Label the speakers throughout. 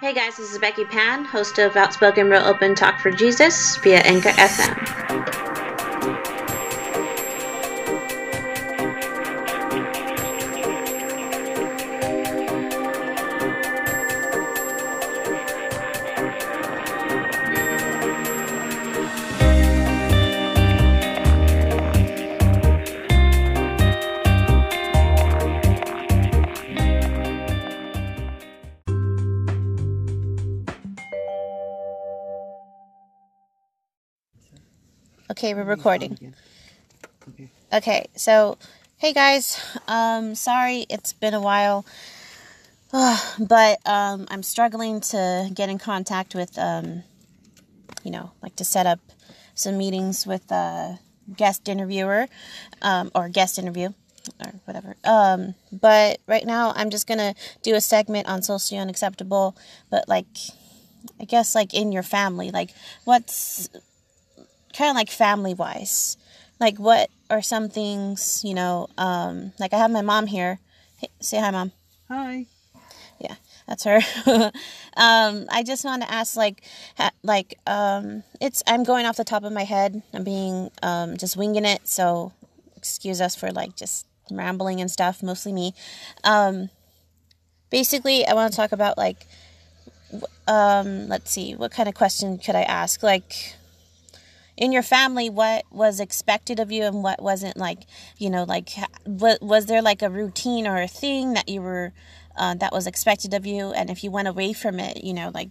Speaker 1: Hey guys, this is Becky Pan, host of Outspoken Real Open Talk for Jesus via Anchor FM.
Speaker 2: Okay, we're recording.
Speaker 3: Okay.
Speaker 2: So hey guys, um, sorry it's been a while, but um, I'm struggling to get in contact with, um, you know, like to set up some meetings with a guest interviewer, um, or guest interview, or whatever. Um, but right now I'm just gonna do a segment on socially unacceptable, but like, I guess like in your family, like what's kind of like family wise like what are some things you know um like i have my mom here. Hey, say hi mom.
Speaker 3: Hi.
Speaker 2: yeah that's her. Um i just want to ask like ha- like um it's i'm going off the top of my head. I'm being um just winging it so excuse us for like just rambling and stuff mostly me. Um basically i want to talk about like um let's see what kind of question could i ask? Like in your family what was expected of you and what wasn't like you know like ha- wa- was there like a routine or a thing that you were uh, that was expected of you? And if you went away from it you know like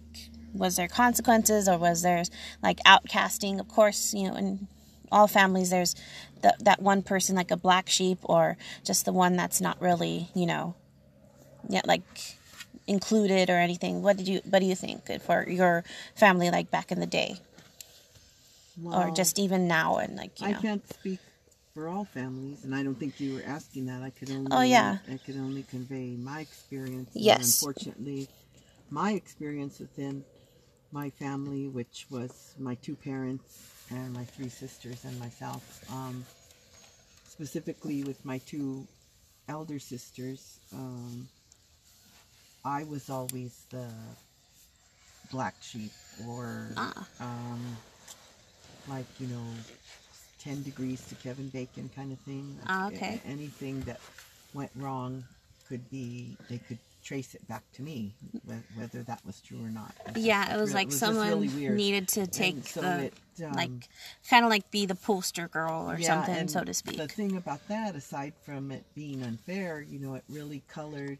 Speaker 2: was there consequences or was there like outcasting? Of course you know in all families there's the, that one person like a black sheep or just the one that's not really you know yeah like included or anything. What did you what do you think for your family like back in the day or just even now and like you
Speaker 3: I
Speaker 2: know
Speaker 3: can't speak for all families, and I don't think you were asking that. I could only.
Speaker 2: Oh, yeah.
Speaker 3: I could only convey my experience. and
Speaker 2: Yes.
Speaker 3: Unfortunately, my experience within my family, which was my two parents and my three sisters and myself, um, specifically with my two elder sisters, um, I was always the black sheep, or
Speaker 2: Ah.
Speaker 3: um, like you know, ten degrees to Kevin Bacon kind of thing. Like,
Speaker 2: Ah, okay.
Speaker 3: anything that went wrong could be they could trace it back to me, whether that was true or not. It
Speaker 2: yeah it was
Speaker 3: real-
Speaker 2: like
Speaker 3: just
Speaker 2: someone
Speaker 3: really
Speaker 2: needed to take
Speaker 3: so
Speaker 2: the
Speaker 3: it, um,
Speaker 2: like kind of like be the poster girl or
Speaker 3: yeah,
Speaker 2: something so to speak
Speaker 3: The thing about that, aside from it being unfair, you know, it really colored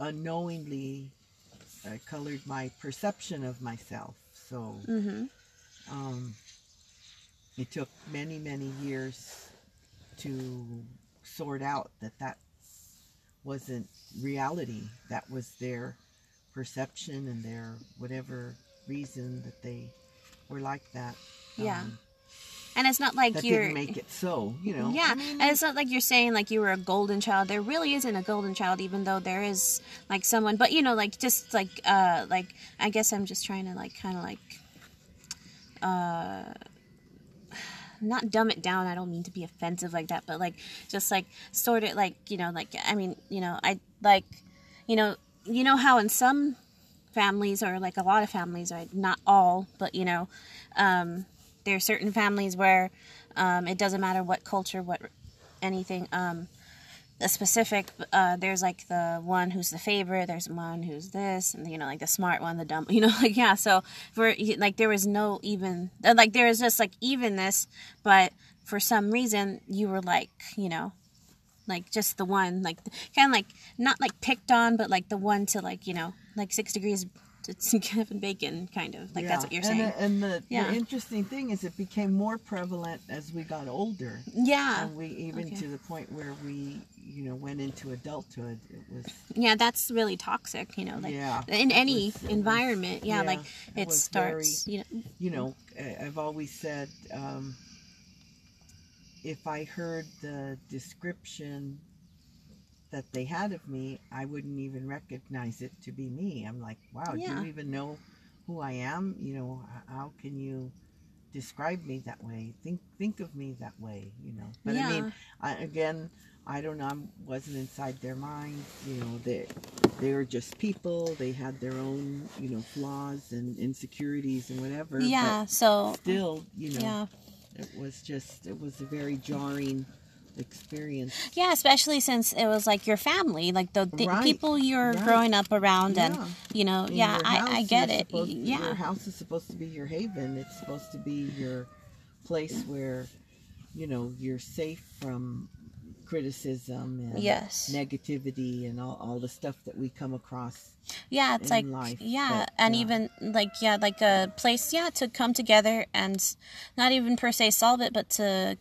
Speaker 3: unknowingly uh, colored my perception of myself. So
Speaker 2: mm-hmm.
Speaker 3: um, it took many, many years to sort out that that wasn't reality. That was their perception and their whatever reason that they were like that.
Speaker 2: Yeah.
Speaker 3: Um,
Speaker 2: and it's not like
Speaker 3: that
Speaker 2: you're
Speaker 3: didn't make it so, you know.
Speaker 2: yeah
Speaker 3: I mean,
Speaker 2: and it's not like you're saying like you were a golden child there really isn't a golden child even though there is like someone but you know like just like uh like i guess i'm just trying to like kind of like uh not dumb it down i don't mean to be offensive like that but like just like sort it like you know like i mean you know i like you know you know how in some families or like a lot of families right not all but you know um there are certain families where um, it doesn't matter what culture, what anything, um, a specific. Uh, there's like the one who's the favorite. There's one who's this, and you know, like the smart one, the dumb. You know, like yeah. So for like there was no even uh, like there was just like evenness, but for some reason you were like you know like just the one like kind of like not like picked on but like the one to like you know like six degrees to Kevin Bacon kind of like that's what you're
Speaker 3: and
Speaker 2: saying
Speaker 3: the- And, the,
Speaker 2: Yeah.
Speaker 3: the interesting thing is, it became more prevalent as we got older,
Speaker 2: yeah
Speaker 3: and we even
Speaker 2: okay.
Speaker 3: to the point where we, you know, went into adulthood. It was
Speaker 2: yeah that's really toxic you know like
Speaker 3: Yeah,
Speaker 2: in any
Speaker 3: was- it was-
Speaker 2: environment yeah, like
Speaker 3: yeah, it
Speaker 2: it, starts you know
Speaker 3: you know, I've always said, um, if I heard the description that they had of me, I wouldn't even recognize it to be me. I'm like, wow, do you even know who I am? You know, how can you describe me that way? Think think of me that way, you know. But I mean, I, again, I don't know. I wasn't inside their mind. You know, they they were just people. They had their own, you know, flaws and insecurities and whatever.
Speaker 2: yeah so
Speaker 3: still, you know,
Speaker 2: yeah
Speaker 3: it was just it was a very jarring experience.
Speaker 2: yeah especially since it was like your family like the, the
Speaker 3: Right,
Speaker 2: people you're
Speaker 3: right.
Speaker 2: growing up around
Speaker 3: Yeah.
Speaker 2: and you know
Speaker 3: In
Speaker 2: yeah I,
Speaker 3: house,
Speaker 2: I get it
Speaker 3: supposed-
Speaker 2: yeah
Speaker 3: Your house is supposed to be your haven. It's supposed to be your place where, you know, you're safe from criticism and
Speaker 2: Yes.
Speaker 3: negativity and all, all the stuff that we come across.
Speaker 2: yeah it's like
Speaker 3: life,
Speaker 2: yeah
Speaker 3: but,
Speaker 2: and
Speaker 3: yeah.
Speaker 2: even like yeah like a place yeah to come together and not even per se solve it but to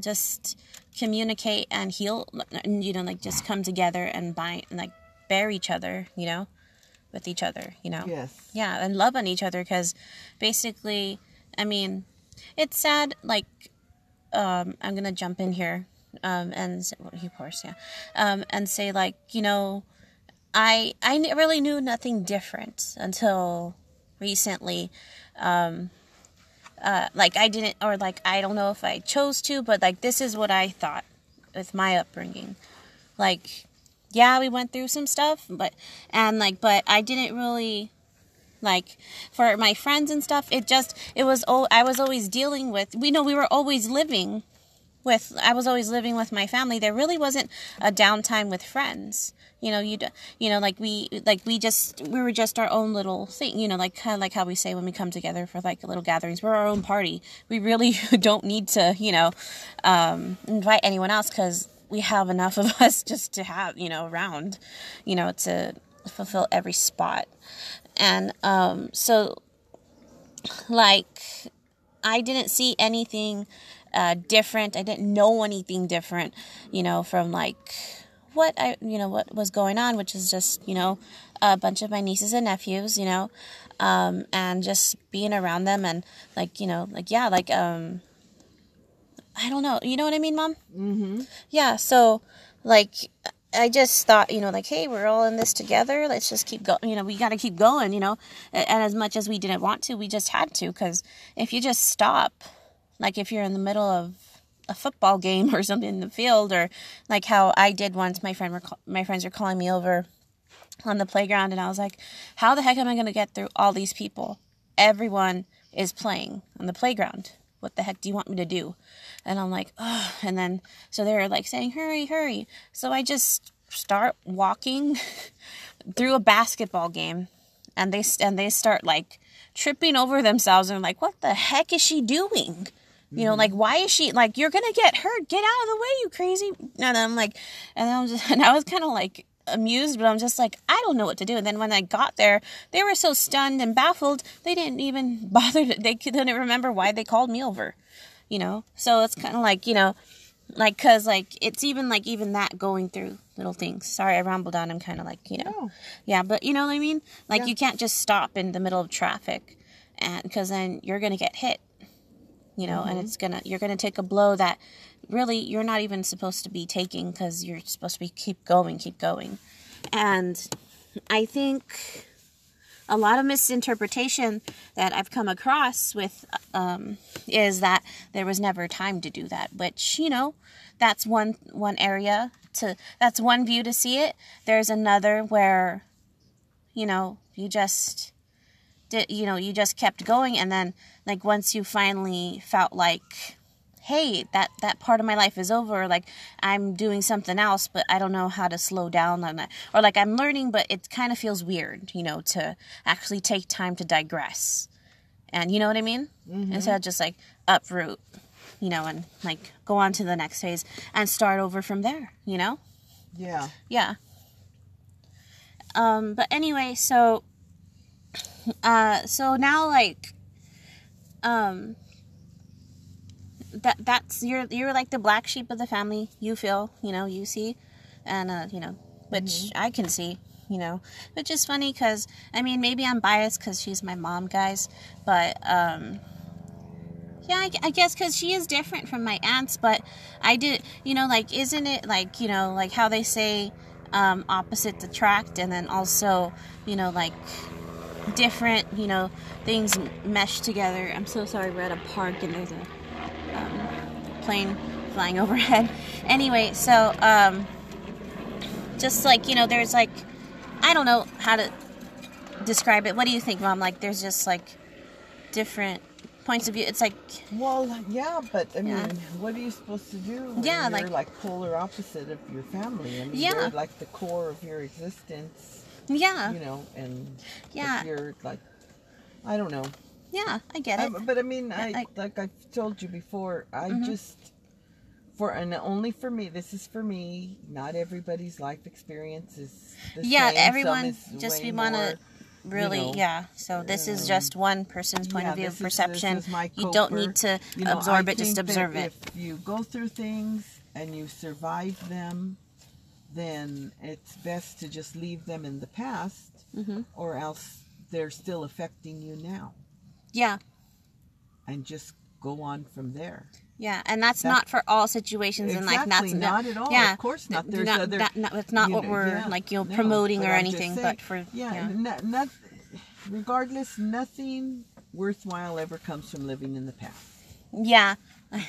Speaker 2: just communicate and heal and you know like just come together and bind like bear each other you know with each other you know
Speaker 3: Yes.
Speaker 2: yeah and love on each other because basically i mean it's sad like um i'm gonna jump in here um and of course yeah um and say like you know i i really knew nothing different until recently um uh like i didn't or like i don't know if i chose to but like this is what i thought with my upbringing. Like yeah we went through some stuff but and like but i didn't really like for my friends and stuff it just it was oh i was always dealing with we know we were always living with i was always living with my family there really wasn't a downtime with friends. You know you you know like we like we just we were just our own little thing you know like kind of like how we say when we come together for like little gatherings we're our own party. We really don't need to you know um invite anyone else because we have enough of us just to have you know around you know to fulfill every spot. And um so like I didn't see anything uh, different. I didn't know anything different, you know, from like what I, you know, what was going on, which is just, you know, a bunch of my nieces and nephews, you know, um, and just being around them and like, you know, like, yeah, like, um, I don't know, you know what I mean, mom?
Speaker 3: Mm-hmm.
Speaker 2: Yeah, so like I just thought, you know, like, hey, we're all in this together. Let's just keep going. You know, we got to keep going. You know, and as much as we didn't want to, we just had to because if you just stop, like if you're in the middle of a football game or something in the field, or like how I did once, my friend were my friends were calling me over on the playground, and I was like, how the heck am I going to get through all these people? Everyone is playing on the playground. What the heck do you want me to do? And I'm like, oh, and then so they're like saying, hurry, hurry. So I just start walking through a basketball game, and they and they start like tripping over themselves and like, what the heck is she doing? You know, like mm-hmm. why is she like you're gonna get hurt? Get out of the way, you crazy! And I'm like, and I was just, and I was kind of like amused, but I'm just like, I don't know what to do. And then when I got there, they were so stunned and baffled, they didn't even bother. To, they couldn't remember why they called me over. You know, so it's kind of like you know, like because like it's even like even that going through little things. Sorry, I rambled on. I'm kind of like you know,
Speaker 3: No.
Speaker 2: yeah, but you know what I mean. Like
Speaker 3: Yeah.
Speaker 2: you can't just stop in the middle of traffic, and because then you're gonna get hit. You know, and it's gonna you're gonna take a blow that really you're not even supposed to be taking because you're supposed to be keep going, keep going, and I think a lot of misinterpretation that I've come across with um, is that there was never time to do that. Which you know, that's one one area to that's one view to see it. There's another where, you know, you just did you know you just kept going, and then like once you finally felt like hey that that part of my life is over like i'm doing something else but i don't know how to slow down on that. Or like i'm learning but it kind of feels weird you know to actually take time to digress. And you know what i mean? Instead of just like uproot you know and like go on to the next phase and start over from there you know?
Speaker 3: Yeah.
Speaker 2: yeah. Um but anyway so uh so now like um that that's you're you're like the black sheep of the family. You feel you know you see. And uh you know which i can see you know which is funny because i mean maybe i'm biased because she's my mom guys. But um yeah i, I guess because she is different from my aunts. But i did you know like isn't it like you know like how they say um opposites attract and then also you know like different you know things mesh together i'm so sorry we're at a park and there's a um, plane flying overhead. Anyway, so um, just like you know, there's like I don't know how to describe it. What do you think, Mom? Like, there's just like different points of view. It's like,
Speaker 3: Well, yeah, but I mean,
Speaker 2: Yeah.
Speaker 3: what are you supposed to do? when
Speaker 2: Yeah,
Speaker 3: you're
Speaker 2: like-
Speaker 3: like polar opposite of your family. I mean,
Speaker 2: Yeah.
Speaker 3: like the core of your existence,
Speaker 2: yeah,
Speaker 3: you know, and
Speaker 2: Yeah.
Speaker 3: you're like, I don't know.
Speaker 2: yeah, I get it.
Speaker 3: Um, but I mean, I,
Speaker 2: I- Mm-hmm.
Speaker 3: like I've told you before, I just for and only for me. This is for me. Not everybody's life experience is the
Speaker 2: yeah,
Speaker 3: same.
Speaker 2: Everyone
Speaker 3: is
Speaker 2: just we want to really,
Speaker 3: know,
Speaker 2: yeah. So this is just one person's point
Speaker 3: yeah,
Speaker 2: of view of perception.
Speaker 3: is
Speaker 2: you don't need to
Speaker 3: You know,
Speaker 2: absorb
Speaker 3: I
Speaker 2: it, just observe it.
Speaker 3: If you go through things and you survive them, then it's best to just leave them in the past,
Speaker 2: Mhm.
Speaker 3: or else they're still affecting you now,
Speaker 2: Yeah,
Speaker 3: and just go on from there.
Speaker 2: yeah, and that's
Speaker 3: That-
Speaker 2: not for all situations, and like
Speaker 3: Exactly,
Speaker 2: that's
Speaker 3: not at all.
Speaker 2: Yeah,
Speaker 3: Of course not. There's
Speaker 2: not,
Speaker 3: other-
Speaker 2: that- not- it's not what
Speaker 3: know,
Speaker 2: we're
Speaker 3: yeah,
Speaker 2: like, you know,
Speaker 3: no,
Speaker 2: promoting or
Speaker 3: I'm
Speaker 2: anything,
Speaker 3: saying,
Speaker 2: but for
Speaker 3: yeah,
Speaker 2: yeah,
Speaker 3: Not, not, regardless, nothing worthwhile ever comes from living in the past.
Speaker 2: yeah.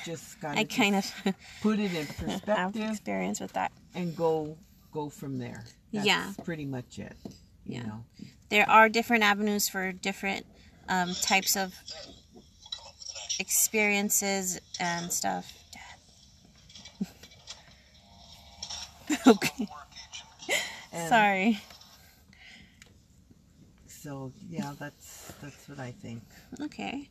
Speaker 3: Just got
Speaker 2: I kind of
Speaker 3: put it in
Speaker 2: have
Speaker 3: perspective
Speaker 2: experience with that.
Speaker 3: and go go from there. That's
Speaker 2: Yeah.
Speaker 3: pretty much it. You
Speaker 2: Yeah.
Speaker 3: know.
Speaker 2: There are different avenues for different um, types of experiences and stuff. okay,
Speaker 3: And
Speaker 2: sorry.
Speaker 3: So yeah, that's that's what I think.
Speaker 2: Okay.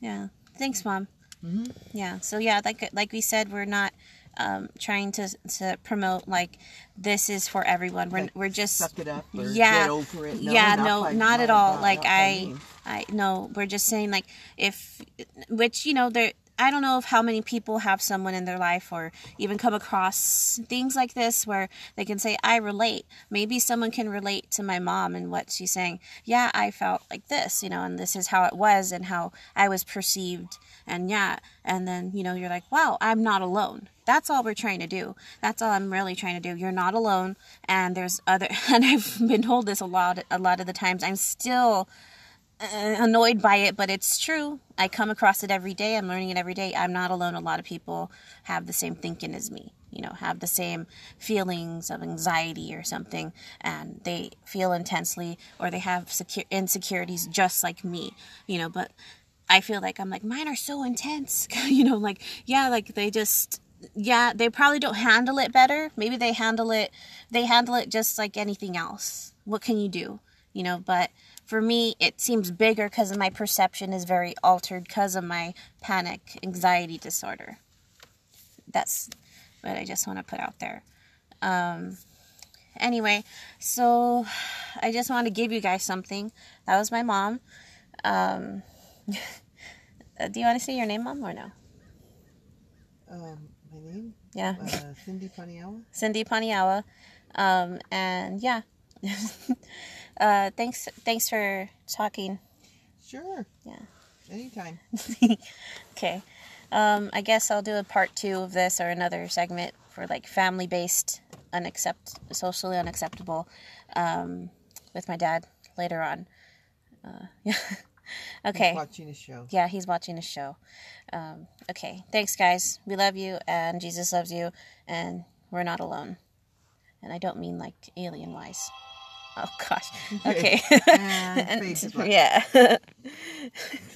Speaker 2: Yeah. Thanks, mom.
Speaker 3: Mhm.
Speaker 2: Yeah. So yeah, like like we said, we're not um, trying to to promote like this is for everyone. We're
Speaker 3: Like,
Speaker 2: we're just
Speaker 3: suck it up or
Speaker 2: yeah,
Speaker 3: get over it. No,
Speaker 2: yeah,
Speaker 3: not
Speaker 2: no,
Speaker 3: by-
Speaker 2: not at all.
Speaker 3: not-
Speaker 2: like
Speaker 3: not
Speaker 2: I,
Speaker 3: means.
Speaker 2: I no, we're just saying like if, which you know there. I don't know if how many people have someone in their life or even come across things like this where they can say, I relate. Maybe someone can relate to my mom and what she's saying. Yeah, I felt like this, you know, and this is how it was and how I was perceived. And yeah, and then, you know, you're like, wow, I'm not alone. That's all we're trying to do. That's all I'm really trying to do. You're not alone. And there's other, and I've been told this a lot, a lot of the times. I'm still Uh, annoyed by it, but it's true. I come across it every day. I'm learning it every day. I'm not alone. A lot of people have the same thinking as me, you know, have the same feelings of anxiety or something, and they feel intensely or they have secu- insecurities just like me, you know, but I feel like I'm like, mine are so intense, you know, like, yeah, like they just, yeah, they probably don't handle it better. Maybe they handle it, they handle it just like anything else. What can you do? You know, but for me, it seems bigger because my perception is very altered because of my panic anxiety disorder. That's what I just want to put out there. Um, anyway, so I just want to give you guys something. That was my mom. Um, uh, do you want to say your name, mom, or no?
Speaker 3: Um, my name,
Speaker 2: Yeah.
Speaker 3: uh, Cindy Paniawa.
Speaker 2: Cindy Paniawa. Um, and yeah. uh, thanks thanks for talking.
Speaker 3: Sure.
Speaker 2: Yeah.
Speaker 3: Anytime.
Speaker 2: Okay. Um, I guess I'll do a part two of this or another segment for like family based, unaccept, socially unacceptable, um, with my dad later on. Uh, yeah. okay.
Speaker 3: He's watching a show.
Speaker 2: Yeah, he's watching a show. Um, okay. Thanks, guys. We love you, and Jesus loves you, and we're not alone. And I don't mean like alien wise. Oh gosh. Okay. Yeah.